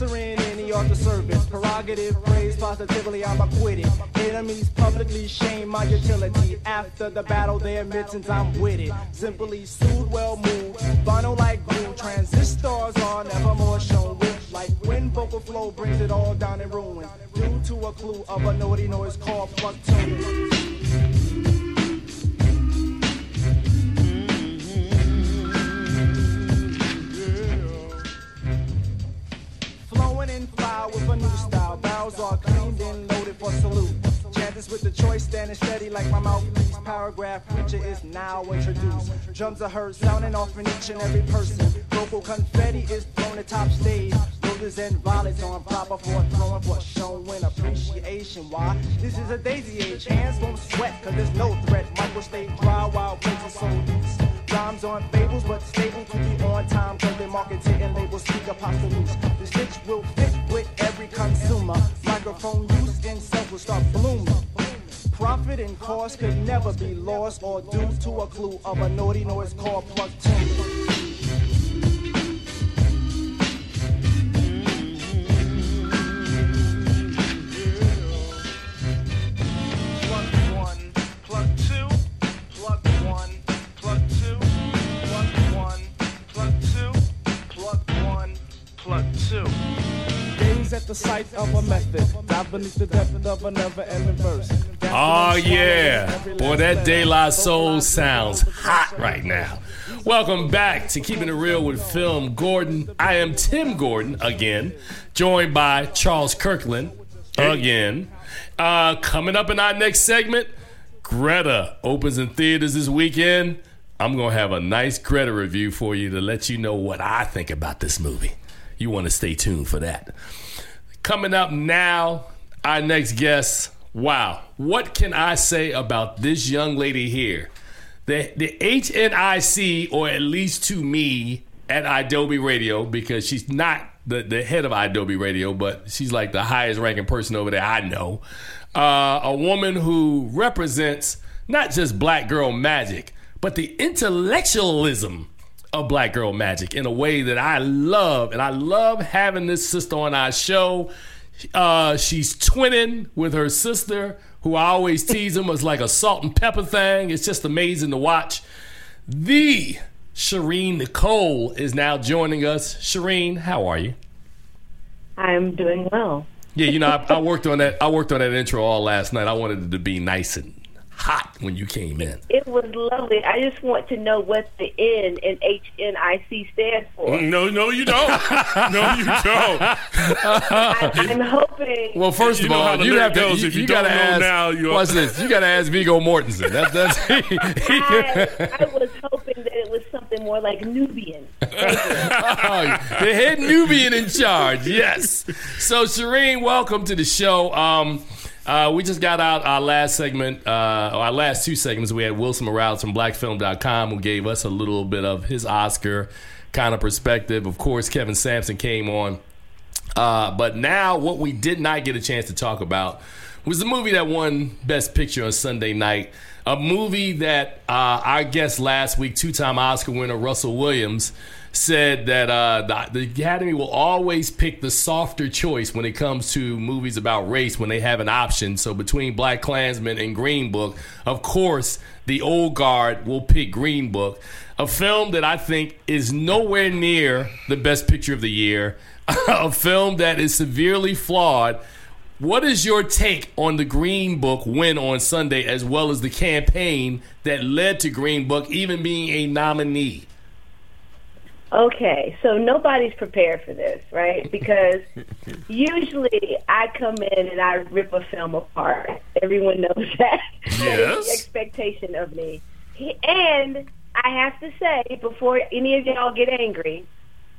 Answering any other service, prerogative, praise positively, I'm acquitted. Enemies publicly shame my utility. After the battle, they admit since I'm with it. Simply soothe, well moved, vinyl like glue. Transistors are never more shown with. Like when vocal flow brings it all down in ruins. Due to a clue of a naughty noise called plug tune. Fly with a new style. Barrels are cleaned and loaded for salute. Chances with the choice standing steady like my mouthpiece. Paragraph preacher is now introduced. Drums are heard sounding off in each and every person. Vocal confetti is thrown at top stage. Roses and violets on proper for throwing for showing appreciation. Why? This is a daisy age. Hands won't sweat cause there's no threat. Micro stay dry while places so loose. Rhymes on fables, but stable to be on time. Cause they market it and labels speak apostles. The stitch will fit with every consumer. Microphone use and self will start blooming. Profit and cost could never be lost or due to a clue of a naughty noise called plug two. Two. Gaze at the sight of a method, dive beneath the depth of a never-ending verse. Oh yeah, boy, that De La Soul sounds hot right now. Welcome back to Keeping It Reel with Film Gordon. I am Tim Gordon again, joined by Charles Kirkland again. Uh, coming up in our next segment, Greta opens in theaters this weekend. I'm gonna have a nice Greta review for you to let you know what I think about this movie. You want to stay tuned for that. Coming up now, our next guest. Wow, what can I say about this young lady here? The the HNIC, or at least to me, at idobi Radio, because she's not the, the head of idobi Radio, but she's like the highest ranking person over there I know. Uh, a woman who represents not just black girl magic, but the intellectualism of black girl magic in a way that I love. And I love having this sister on our show. Uh, she's twinning with her sister, who I always tease him as like a salt and pepper thing. It's just amazing to watch. The Sherin Nicole is now joining us. Sherin, how are you? I'm doing well. Yeah, you know, I, I worked on that. I worked on that intro all last night. I wanted it to be nice and hot when you came in. It was lovely. I just want to know what the N in HNIC stands for. No, no, you don't. no, you don't. I, I'm hoping. Well, first of all, you have to. You, you you gotta ask. now, you- watch this. You gotta ask Viggo Mortensen. That's that's. I, I was hoping that it was something more like Nubian. Oh, the head Nubian in charge. Yes. So, Sherin, welcome to the show. Um, uh, we just got out our last segment, uh, our last two segments. We had Wilson Morales from BlackFilm.com who gave us a little bit of his Oscar kind of perspective. Of course, Kevin Sampson came on. Uh, but now, what we did not get a chance to talk about was the movie that won Best Picture on Sunday night. A movie that uh, our guest last week, two time Oscar winner Russell Williams, said that uh, the, the Academy will always pick the softer choice when it comes to movies about race when they have an option. So between BlacKkKlansman and Green Book, of course, the old guard will pick Green Book, a film that I think is nowhere near the best picture of the year, a film that is severely flawed. What is your take on the Green Book win on Sunday, as well as the campaign that led to Green Book even being a nominee? Okay, so nobody's prepared for this, right? Because usually I come in and I rip a film apart. Everyone knows that. Is the expectation of me. And I have to say, before any of y'all get angry,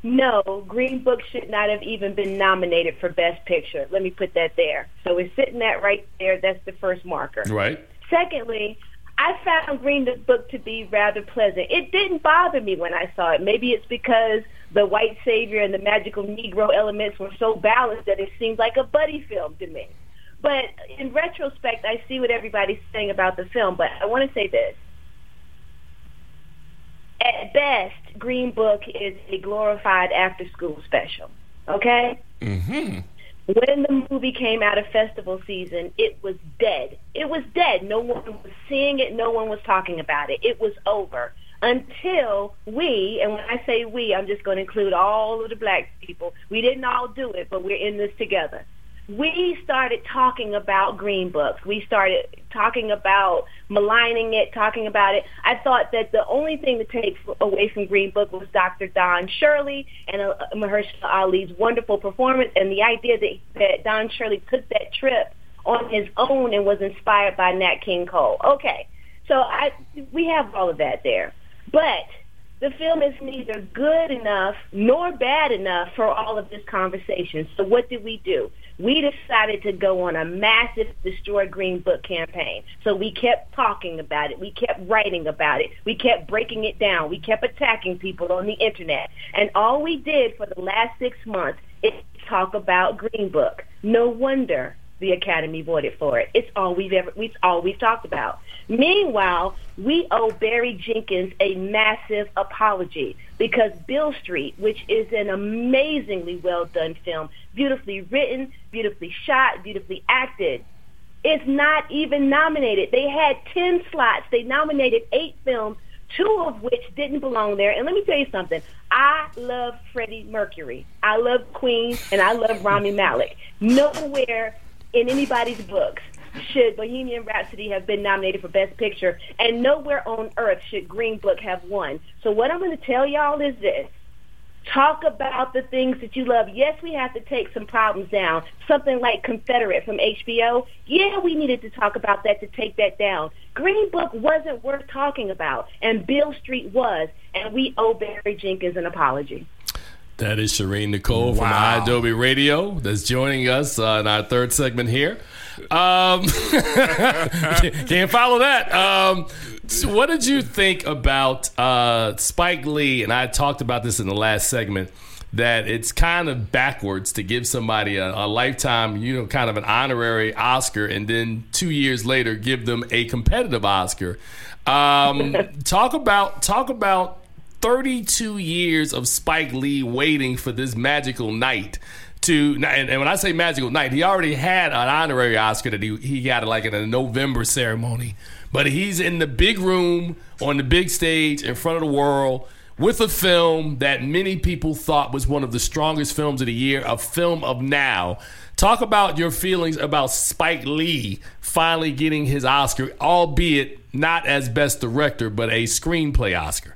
no, Green Book should not have even been nominated for Best Picture. Let me put that there. So we're sitting that right there. That's the first marker. Right. Secondly, I found Green Book to be rather pleasant. It didn't bother me when I saw it. Maybe it's because the white savior and the magical Negro elements were so balanced that it seemed like a buddy film to me. But in retrospect, I see what everybody's saying about the film. But I want to say this. At best, Green Book is a glorified after-school special. Okay? Mm-hmm. when the movie came out of festival season, it was dead. It was dead. No one was seeing it. No one was talking about it. It was over until we, and when I say we, I'm just going to include all of the black people. We didn't all do it, but we're in this together. We started talking about Green Books. We started talking about maligning it, talking about it. I thought that the only thing to take away from Green Book was Dr. Don Shirley and uh, Mahershala Ali's wonderful performance and the idea that, that Don Shirley took that trip on his own and was inspired by Nat King Cole. Okay, so I we have all of that there. But the film is neither good enough nor bad enough for all of this conversation. So what did we do? We decided to go on a massive Destroy Green Book campaign. So we kept talking about it. We kept writing about it. We kept breaking it down. We kept attacking people on the internet. And all we did for the last six months is talk about Green Book. No wonder the Academy voted for it. It's all we've ever, it's all we've talked about. Meanwhile, we owe Barry Jenkins a massive apology because Beale Street, which is an amazingly well done film, beautifully written, beautifully shot, beautifully acted, is not even nominated. They had 10 slots. They nominated eight films, two of which didn't belong there. And let me tell you something. I love Freddie Mercury. I love Queen, and I love Rami Malek. Nowhere in anybody's books should Bohemian Rhapsody have been nominated for Best Picture, and nowhere on earth should Green Book have won. So what I'm going to tell y'all is this. Talk about the things that you love. Yes, we have to take some problems down. Something like Confederate from HBO. Yeah, we needed to talk about that to take that down. Green Book wasn't worth talking about, and Beale Street was, and we owe Barry Jenkins an apology. That is Sherin Nicole from Wow. idobi Radio that's joining us uh, in our third segment here. Um, can't- can't follow that. Um, so what did you think about uh, Spike Lee? And I talked about this in the last segment. That it's kind of backwards to give somebody a, a lifetime, you know, kind of an honorary Oscar, and then two years later give them a competitive Oscar. Um, talk about talk about 32 years of Spike Lee waiting for this magical night to and, and when I say magical night, he already had an honorary Oscar that he, he got like in a November ceremony. But he's in the big room on the big stage in front of the world with a film that many people thought was one of the strongest films of the year, a film of now. Talk about your feelings about Spike Lee finally getting his Oscar, albeit not as best director, but a screenplay Oscar.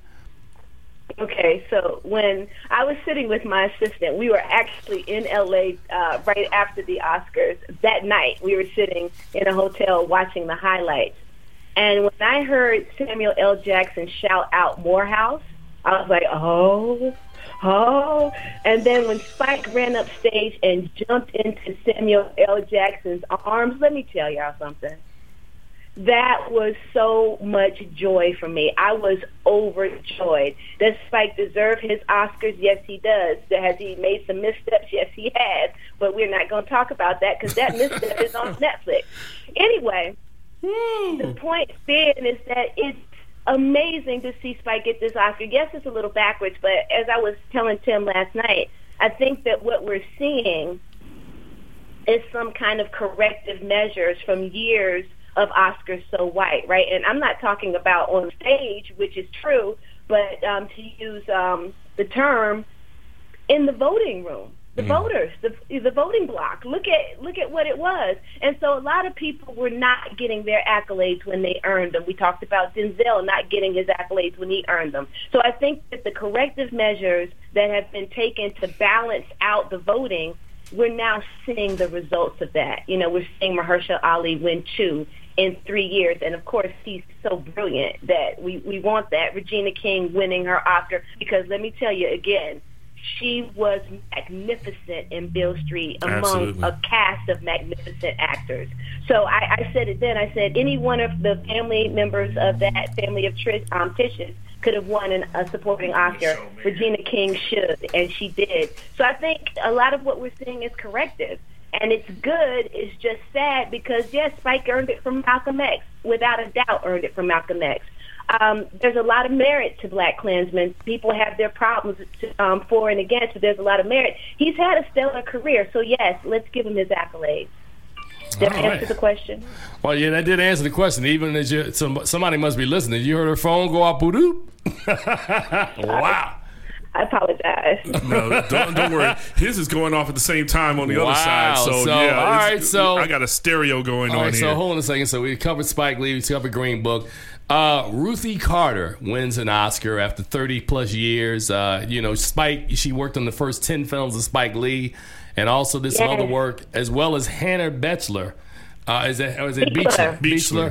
Okay, so when I was sitting with my assistant, we were actually in LA uh, right after the Oscars that night. We were sitting in a hotel watching the highlights. And when I heard Samuel L. Jackson shout out Morehouse, I was like, oh, oh. And then when Spike ran up stage and jumped into Samuel L. Jackson's arms, let me tell y'all something that was so much joy for me. I was overjoyed. Does Spike deserve his Oscars? Yes, he does. Has he made some missteps? Yes, he has. But we're not going to talk about that because that misstep is on Netflix. Anyway, hmm. the point being is that it's amazing to see Spike get this Oscar. Yes, it's a little backwards, but as I was telling Tim last night, I think that what we're seeing is some kind of corrective measures from years of Oscars so white, right? And I'm not talking about on stage, which is true, but um, to use um, the term in the voting room, the voters, the the voting block. Look at look at what it was, and so a lot of people were not getting their accolades when they earned them. We talked about Denzel not getting his accolades when he earned them. So I think that the corrective measures that have been taken to balance out the voting we're now seeing the results of that. You know, we're seeing Mahershala Ali win two in three years, and of course, he's so brilliant that we we want that. Regina King winning her Oscar because let me tell you again, she was magnificent in Beale Street among Absolutely. a cast of magnificent actors. So I, I said it then. I said any one of the family members of that family of Trish, um, Tish's could have won an, a supporting Oscar. Regina King should, and she did. So I think a lot of what we're seeing is corrective. And it's good. It's just sad because, yes, Spike earned it from Malcolm X. Without a doubt, earned it from Malcolm X. Um, there's a lot of merit to BlacKkKlansman. People have their problems to, um, for and against, but there's a lot of merit. He's had a stellar career, so yes, let's give him his accolades. Did I All answer right. the question? Well, yeah, that did answer the question. Even as you, some, somebody must be listening. You heard her phone go off, boop. wow. I apologize. No, don't, don't worry. His is going off at the same time on the other side. So, So, yeah, all right. so- I got a stereo going All on right, here. so hold on a second. So we covered Spike Lee, we covered Green Book. Uh, Ruthie Carter wins an Oscar after 30 plus years. Uh, you know, Spike, she worked on the first 10 films of Spike Lee and also did some Yes. other work, as well as Hannah Betchler. Uh, is it, or is it Beachler. Beachler?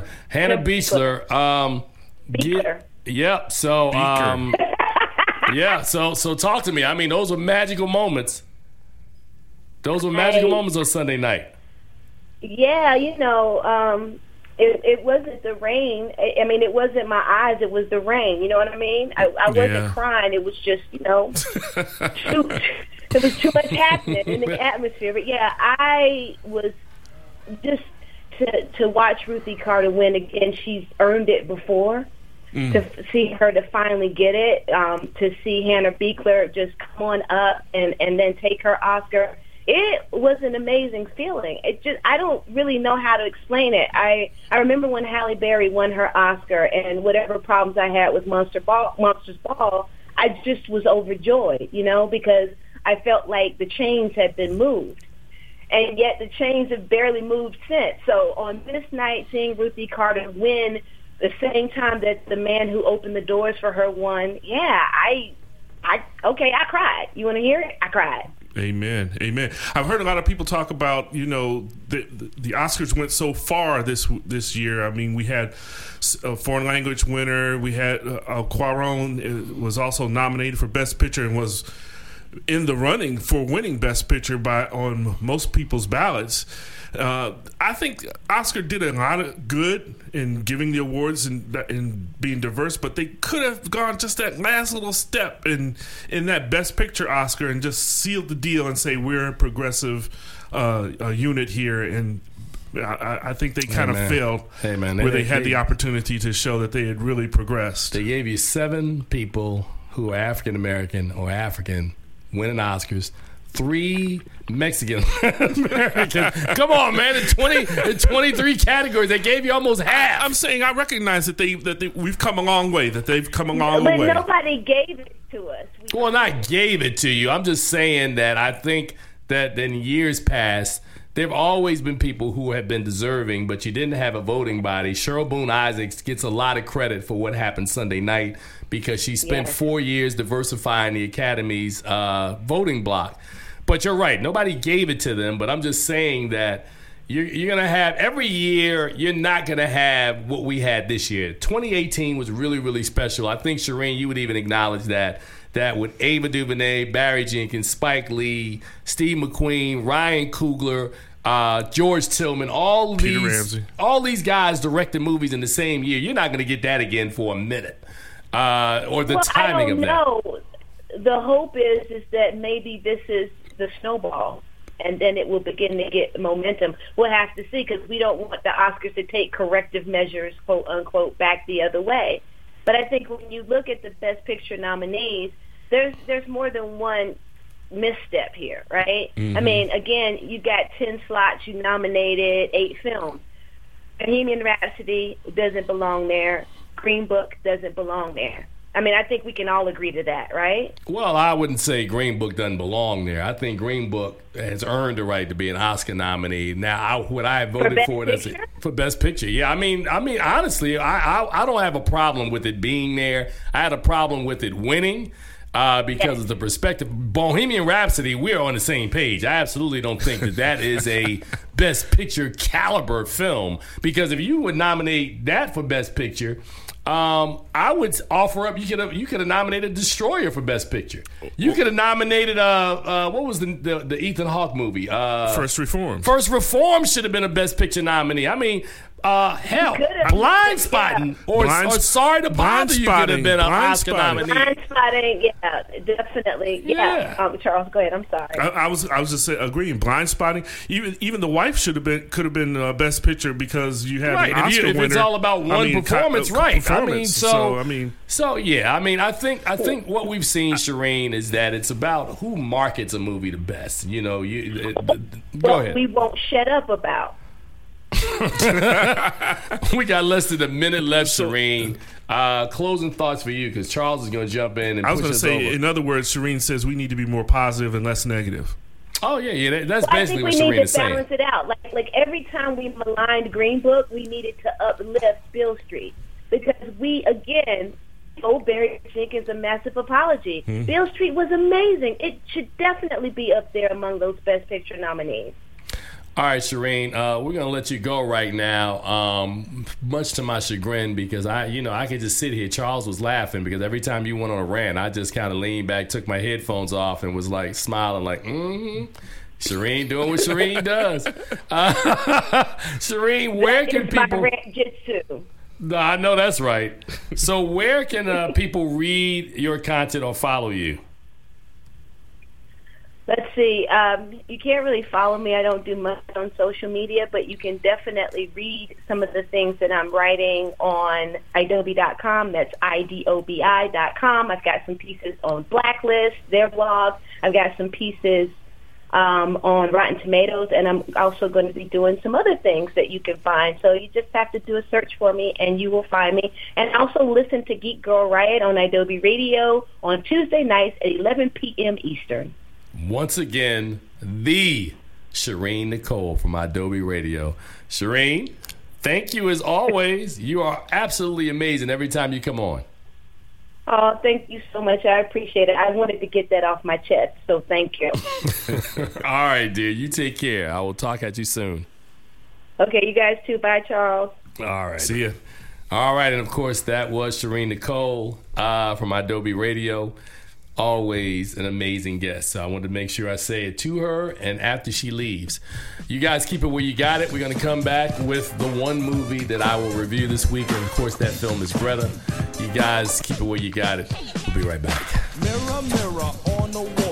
Beachler. Hannah Beachler. Um, Beachler. Yep. So, um, yeah. So, so talk to me. I mean, those were magical moments. Those were magical Hey. moments on Sunday night. Yeah, you know, um, it, it wasn't the rain. I, mean, it wasn't my eyes. It was the rain. You know what I mean? I, I wasn't Yeah. crying. It was just, you know, too, there was too much happening in the atmosphere. But yeah, I was just to to watch Ruthie Carter win again. She's earned it before. Mm. To f- see her to finally get it, um, to see Hannah Beachler just come on up and and then take her Oscar. It was an amazing feeling. It just I don't really know how to explain it. I I remember when Halle Berry won her Oscar and whatever problems I had with Monster Ball Monsters Ball, I just was overjoyed, you know, because I felt like the chains had been moved and yet the chains have barely moved since. So on this night, seeing Ruthie Carter win the same time that the man who opened the doors for her won, yeah, I, I okay, I cried. You want to hear it? I cried. Amen. Amen. I've heard a lot of people talk about, you know, the the Oscars went so far this this year. I mean, we had a foreign language winner. We had uh, Cuarón uh, was also nominated for Best Picture and was in the running for winning Best Picture by on most people's ballots. Uh, I think Oscar did a lot of good in giving the awards and and being diverse, but they could have gone just that last little step in in that Best Picture Oscar and just sealed the deal and say we're a progressive uh, uh, unit here. And I, I think they kind of failed Hey, man, where they- they, had they- the opportunity to show that they had really progressed. They gave you seven people who are African American or African winning Oscars. Three Mexican Americans. Come on, man! In twenty, in twenty-three categories, they gave you almost half. I'm saying I recognize that they that they, we've come a long way. That they've come a long but way. nobody gave it to us. We Well, not gave it to you. I'm just saying that I think that in years past, there have always been people who have been deserving, but you didn't have a voting body. Cheryl Boone Isaacs gets a lot of credit for what happened Sunday night because she spent Yes. four years diversifying the Academy's uh, voting block. But you're right, nobody gave it to them. But I'm just saying that. You're, you're gonna have every year. You're not gonna have what we had this year. 2018 was really, really special. I think Sherin, you would even acknowledge that. That with Ava DuVernay, Barry Jenkins, Spike Lee, Steve McQueen, Ryan Coogler, uh, George Tillman, all Peter these, Ramsey. all these guys directed movies in the same year. You're not gonna get that again for a minute, uh, or the well, timing I don't of that. know. The hope is is that maybe this is the snowball, and then it will begin to get momentum. We'll have to see because we don't want the Oscars to take corrective measures, quote unquote, back the other way. But I think when you look at the Best Picture nominees, there's there's more than one misstep here, right? I mm-hmm. mean, again, you got ten slots, you nominated eight films. Bohemian Rhapsody doesn't belong there. Green Book doesn't belong there. I mean, I think we can all agree to that, right? Well, I wouldn't say Green Book doesn't belong there. I think Green Book has earned the right to be an Oscar nominee. Now, I, would I have voted Best for it as a, for Best Picture? Yeah, I mean, I mean, honestly, I, I I don't have a problem with it being there. I had a problem with it winning. Uh, because of the perspective, Bohemian Rhapsody, we're on the same page. I absolutely don't think that that is a Best Picture caliber film. Because if you would nominate that for Best Picture, um, I would offer up. You could have you could have nominated Destroyer for Best Picture. You could have nominated uh, uh what was the, the the Ethan Hawke movie? Uh, First Reform. First Reform should have been a Best Picture nominee. I mean, uh, hell. Blind Spotting or, Blind- or Sorry to Blind Bother You could have been an Blind Oscar Spotting. nominee. Blind spotting, yeah, definitely. Yeah. Yeah. Um, Charles, go ahead. I'm sorry. I, I was I was just say, agreeing. Blind spotting. Even even the wife should have been could have been uh, best picture because you have Right, an if, Oscar you, if it's all about I one mean, performance, uh, right? I mean, performance. so, I mean, so yeah, I mean, I think I think what we've seen, Sherin, is that it's about who markets a movie the best. You know, you it, go ahead. we won't shut up about. we got less than a minute left, Sherin. Uh, closing thoughts for you because Charles is going to jump in and I was going to say, over. in other words, Sherin says we need to be more positive and less negative. oh yeah, yeah, that- that's I basically think what we need is to saying. balance it out. Like like every time we maligned Green Book, we needed to uplift Beale Street because we again owe Barry Jenkins a massive apology. Hmm. Beale Street was amazing. It should definitely be up there among those Best Picture nominees. All right, Sherin, uh, we're gonna let you go right now. Um, much to my chagrin, because I, you know, I could just sit here. Charles was laughing because every time you went on a rant, I just kind of leaned back, took my headphones off, and was like smiling, like, mm-hmm. Sherin doing what Sherin does. Uh, Sherin, where can It's my people? rant jitsu. No, I know that's right. So, where can uh, people read your content or follow you? Let's see. Um, you can't really follow me. I don't do much on social media, but you can definitely read some of the things that I'm writing on idobi.com. That's I-D-O-B-I.com. I've got some pieces on Blacklist, their blog. I've got some pieces um, on Rotten Tomatoes, and I'm also going to be doing some other things that you can find. So you just have to do a search for me, and you will find me. And also listen to Geek Girl Riot on idobi Radio on Tuesday nights at 11 p.m. Eastern. Once again, the Sherin Nicole from idobi Radio. Sherin, thank you as always. You are absolutely amazing every time you come on. Oh, thank you so much. I appreciate it. I wanted to get that off my chest, so thank you. All right, dear. You take care. I will talk at you soon. okay, you guys too. Bye, Charles. All right. See ya. All right, and of course that was Sherin Nicole uh, from idobi Radio. Always an amazing guest. So I wanted to make sure I say it to her and after she leaves. You guys keep it where you got it. We're going to come back with the one movie that I will review this week, and of course that film is Greta. You guys keep it where you got it. We'll be right back. Mirror, mirror on the wall.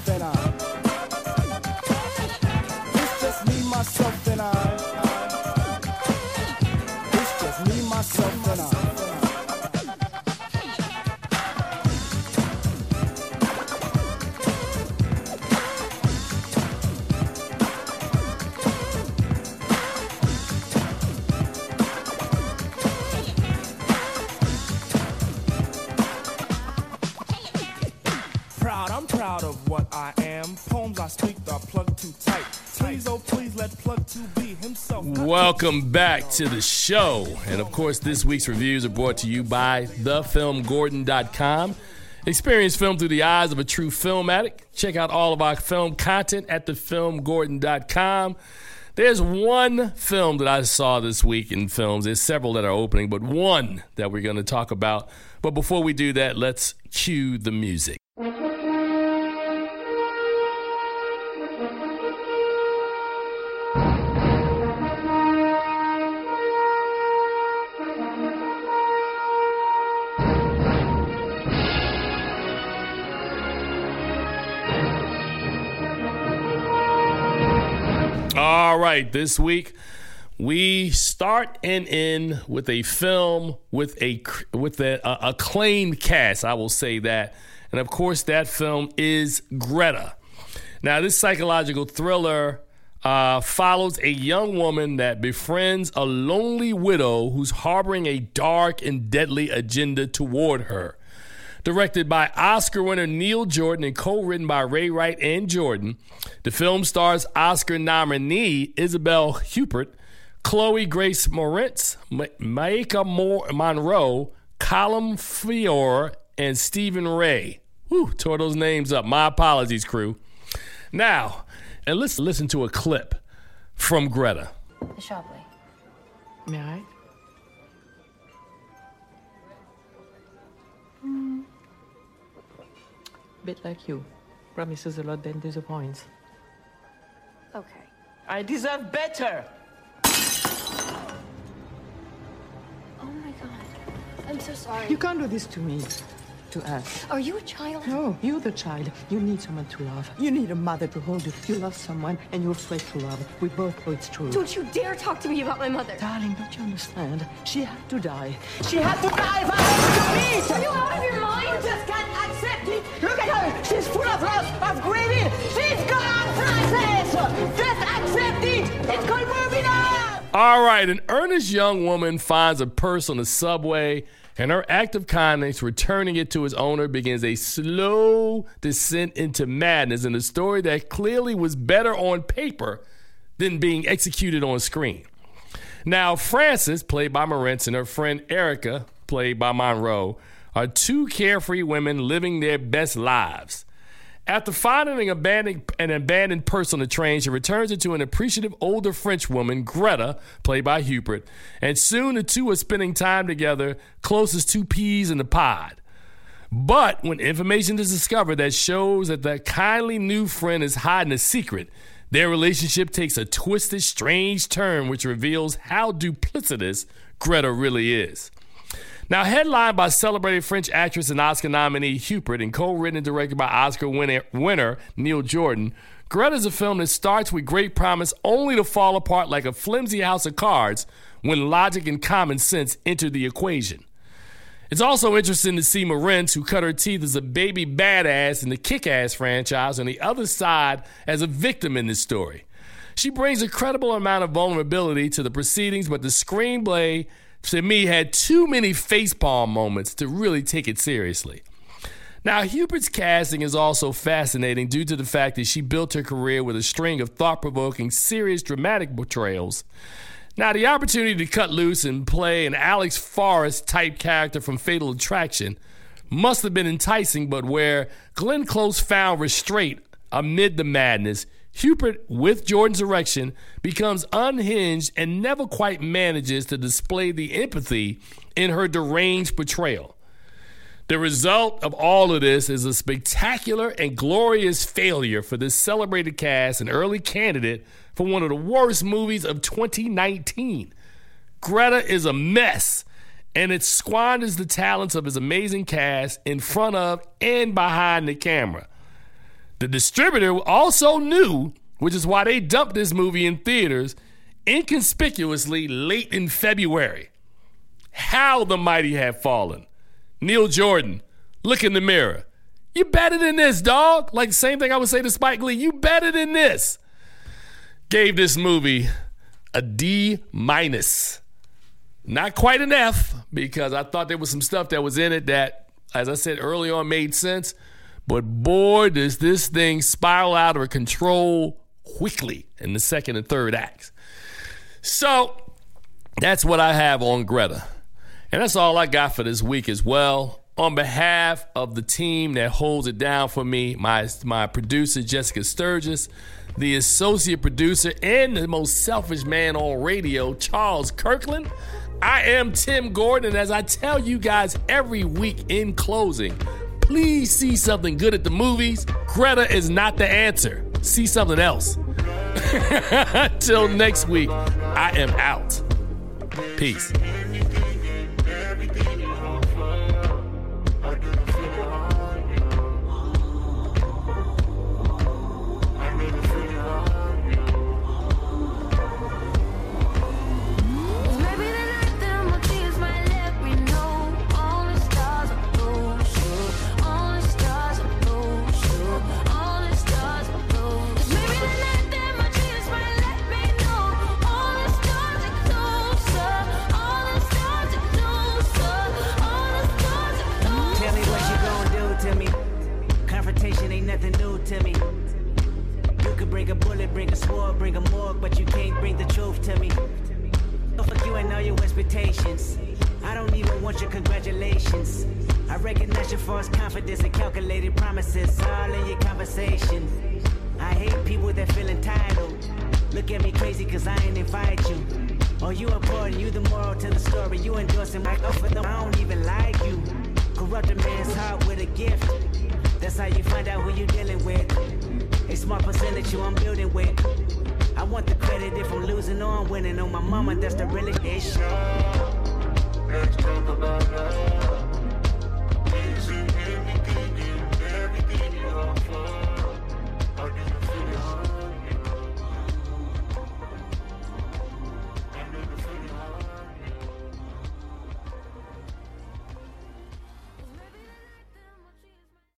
Welcome back to the show. And of course, this week's reviews are brought to you by thefilmgordon.com. Experience film through the eyes of a true film addict. Check out all of our film content at thefilmgordon.com. There's one film that I saw this week in films. There's several that are opening, but one that we're going to talk about. But before we do that, let's cue the music. Right, this week we start and end with a film with a with a, a acclaimed cast. I will say that, and of course, that film is Greta. Now, this psychological thriller uh, follows a young woman that befriends a lonely widow who's harboring a dark and deadly agenda toward her. Directed by Oscar winner Neil Jordan and co written by Ray Wright and Jordan, the film stars Oscar nominee Isabelle Huppert, Chloë Grace Moretz, Maika Mo- Monroe, Colm Feore, and Stephen Rea. Whew, tore those names up. My apologies, crew. Now, and let's listen to a clip from Greta. The Shapley. May I? Bit like you. Promises a lot, then disappoints. Okay. I deserve better! Oh my god. I'm so sorry. You can't do this to me. To us. Are you a child? No, you're the child. You need someone to love. You need a mother to hold you. You love someone and you're afraid to love. We both know it's true. Don't you dare talk to me about my mother. Darling, don't you understand? She had to die. She had to die I us to meet! Are you out of your mind? You just can't priceless! Just accept it! It's called moving! All right, an earnest young woman finds a purse on the subway, and her act of kindness, returning it to its owner, begins a slow descent into madness in a story that clearly was better on paper than being executed on screen. Now, Frances, played by Marentz, and her friend Erica, played by Monroe, are two carefree women living their best lives. After finding an abandoned, an abandoned purse on the train, she returns it to an appreciative older French woman, Greta, played by Hubert, and soon the two are spending time together, close as two peas in a pod. But when information is discovered that shows that the kindly new friend is hiding a secret, their relationship takes a twisted, strange turn which reveals how duplicitous Greta really is. Now, headlined by celebrated French actress and Oscar nominee Hubert and co written and directed by Oscar winner, winner Neil Jordan, Greta is a film that starts with great promise only to fall apart like a flimsy house of cards when logic and common sense enter the equation. It's also interesting to see Marentz, who cut her teeth as a baby badass in the Kick Ass franchise, on the other side as a victim in this story. She brings a credible amount of vulnerability to the proceedings, but the screenplay to me had too many facepalm moments to really take it seriously. Now, Hubert's casting is also fascinating due to the fact that she built her career with a string of thought provoking, serious, dramatic portrayals. Now, the opportunity to cut loose and play an Alex Forrest type character from Fatal Attraction must have been enticing, but where Glenn Close found restraint amid the madness, Hubert, with Jordan's direction, becomes unhinged and never quite manages to display the empathy in her deranged portrayal. The result of all of this is a spectacular and glorious failure for this celebrated cast and early candidate for one of the worst movies of 2019. Greta is a mess, and it squanders the talents of his amazing cast in front of and behind the camera. The distributor also knew, which is why they dumped this movie in theaters inconspicuously late in February. How the mighty have fallen. Neil Jordan, look in the mirror. You better than this, dog. Like same thing I would say to Spike Lee. You better than this. Gave this movie a D minus. Not quite an F because I thought there was some stuff that was in it that, as I said early on, made sense. But boy, does this thing spiral out of control quickly in the second and third acts. So that's what I have on Greta. And that's all I got for this week as well. On behalf of the team that holds it down for me, my, my producer, Jessica Sturgis, the associate producer, and the most selfish man on radio, Charles Kirkland, I am Tim Gordon. As I tell you guys every week in closing, please see something good at the movies. Greta is not the answer. See something else. Till next week, I am out. Peace.